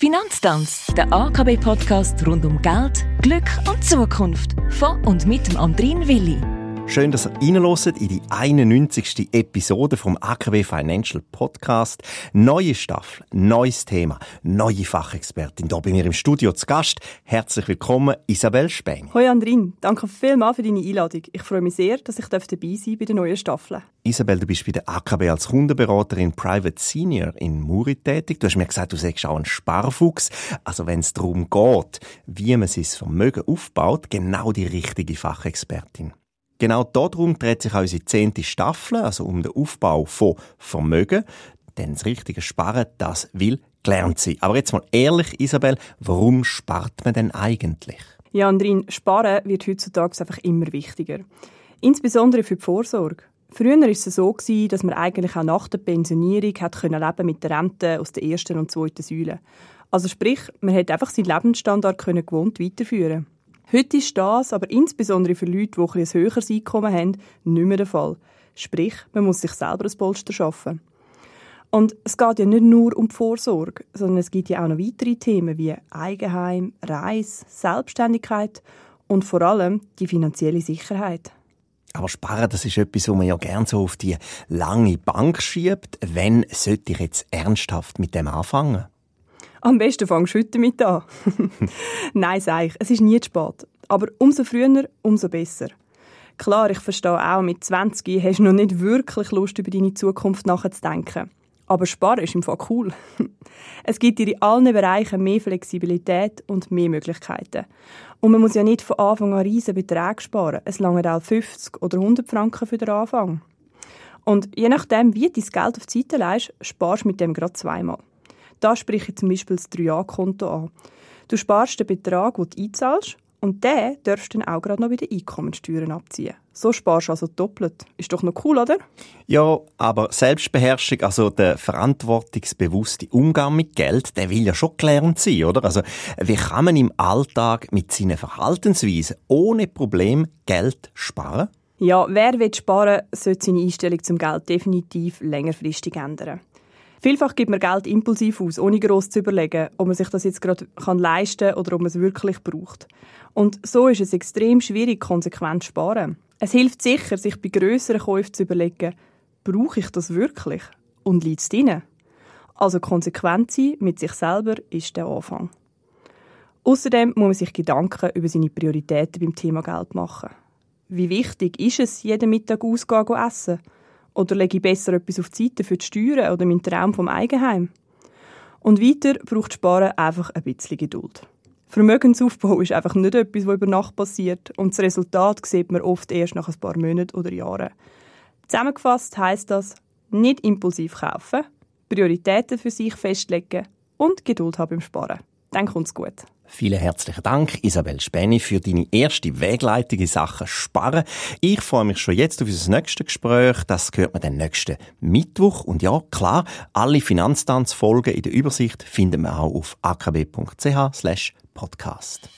Finanztanz, der AKB-Podcast rund um Geld, Glück und Zukunft. Von und mit dem Andrin Willi. Schön, dass ihr reinhört in die 91. Episode vom AKW Financial Podcast. Neue Staffel, neues Thema, neue Fachexpertin. Hier bei mir im Studio zu Gast. Herzlich willkommen, Isabel Speng. Hoi Andrin, danke vielmals für deine Einladung. Ich freue mich sehr, dass ich dabei sein bei der neuen Staffel. Isabel, du bist bei der AKW als Kundenberaterin Private Senior in Muri tätig. Du hast mir gesagt, du sagst auch ein Sparfuchs. Also wenn es darum geht, wie man sein Vermögen aufbaut, genau die richtige Fachexpertin. Genau darum dreht sich auch unsere zehnte Staffel, also um den Aufbau von Vermögen. Denn das richtige Sparen, das will gelernt sein. Aber jetzt mal ehrlich, Isabel, warum spart man denn eigentlich? Ja, Andrin, Sparen wird heutzutage einfach immer wichtiger. Insbesondere für die Vorsorge. Früher war es so, dass man eigentlich auch nach der Pensionierung hat leben mit der Rente aus der ersten und zweiten Säule. Also sprich, man hat einfach seinen Lebensstandard gewohnt weiterführen Heute ist das, aber insbesondere für Leute, die ein, höheres Einkommen haben, nicht mehr der Fall. Sprich, man muss sich selber ein Polster schaffen. Und es geht ja nicht nur um die Vorsorge, sondern es gibt ja auch noch weitere Themen wie Eigenheim, Reis, Selbstständigkeit und vor allem die finanzielle Sicherheit. Aber sparen, das ist etwas, was man ja gerne so auf die lange Bank schiebt. Wenn sollte ich jetzt ernsthaft mit dem anfangen? Am besten fangst du heute damit an. Nein, sag ich, es ist nie zu spät. Aber umso früher, umso besser. Klar, ich verstehe auch, mit 20 hast du noch nicht wirklich Lust, über deine Zukunft nachzudenken. Aber Sparen ist im Fall cool. es gibt dir in allen Bereichen mehr Flexibilität und mehr Möglichkeiten. Und man muss ja nicht von Anfang an riesen Beträge sparen. Es langen auch 50 oder 100 Franken für den Anfang. Und je nachdem, wie du dein Geld auf die Seite legst, sparst du mit dem gerade zweimal. Da spreche ich zum Beispiel das 3A-Konto an. Du sparst den Betrag, den du einzahlst, und den darfst du dann auch gerade noch bei den Einkommensteuern abziehen. So sparst du also doppelt. Ist doch noch cool, oder? Ja, aber Selbstbeherrschung, also der verantwortungsbewusste Umgang mit Geld, der will ja schon gelernt sein, oder? Also, wie kann man im Alltag mit seinen Verhaltensweisen ohne Problem Geld sparen? Ja, wer will sparen, sollte seine Einstellung zum Geld definitiv längerfristig ändern. Vielfach gibt man Geld impulsiv aus, ohne groß zu überlegen, ob man sich das jetzt gerade kann leisten oder ob man es wirklich braucht. Und so ist es extrem schwierig, konsequent zu sparen. Es hilft sicher, sich bei grösseren Käufen zu überlegen, brauche ich das wirklich? Und liegt es drin? Also konsequent sein mit sich selber ist der Anfang. Außerdem muss man sich Gedanken über seine Prioritäten beim Thema Geld machen. Wie wichtig ist es, jeden Mittag ausgehen essen? Oder lege ich besser etwas auf die Seite für die Steuern oder meinen Traum vom Eigenheim? Und weiter braucht Sparen einfach ein bisschen Geduld. Vermögensaufbau ist einfach nicht etwas, was über Nacht passiert und das Resultat sieht man oft erst nach ein paar Monaten oder Jahren. Zusammengefasst heißt das, nicht impulsiv kaufen, Prioritäten für sich festlegen und Geduld haben beim Sparen. Dann kommt's gut. Vielen herzlichen Dank, Isabel Späni, für deine erste Wegleitung in Sachen Sparen. Ich freue mich schon jetzt auf unser nächstes Gespräch. Das gehört mir den nächsten Mittwoch. Und ja, klar, alle Finanztanzfolgen in der Übersicht finden wir auch auf akb.ch podcast.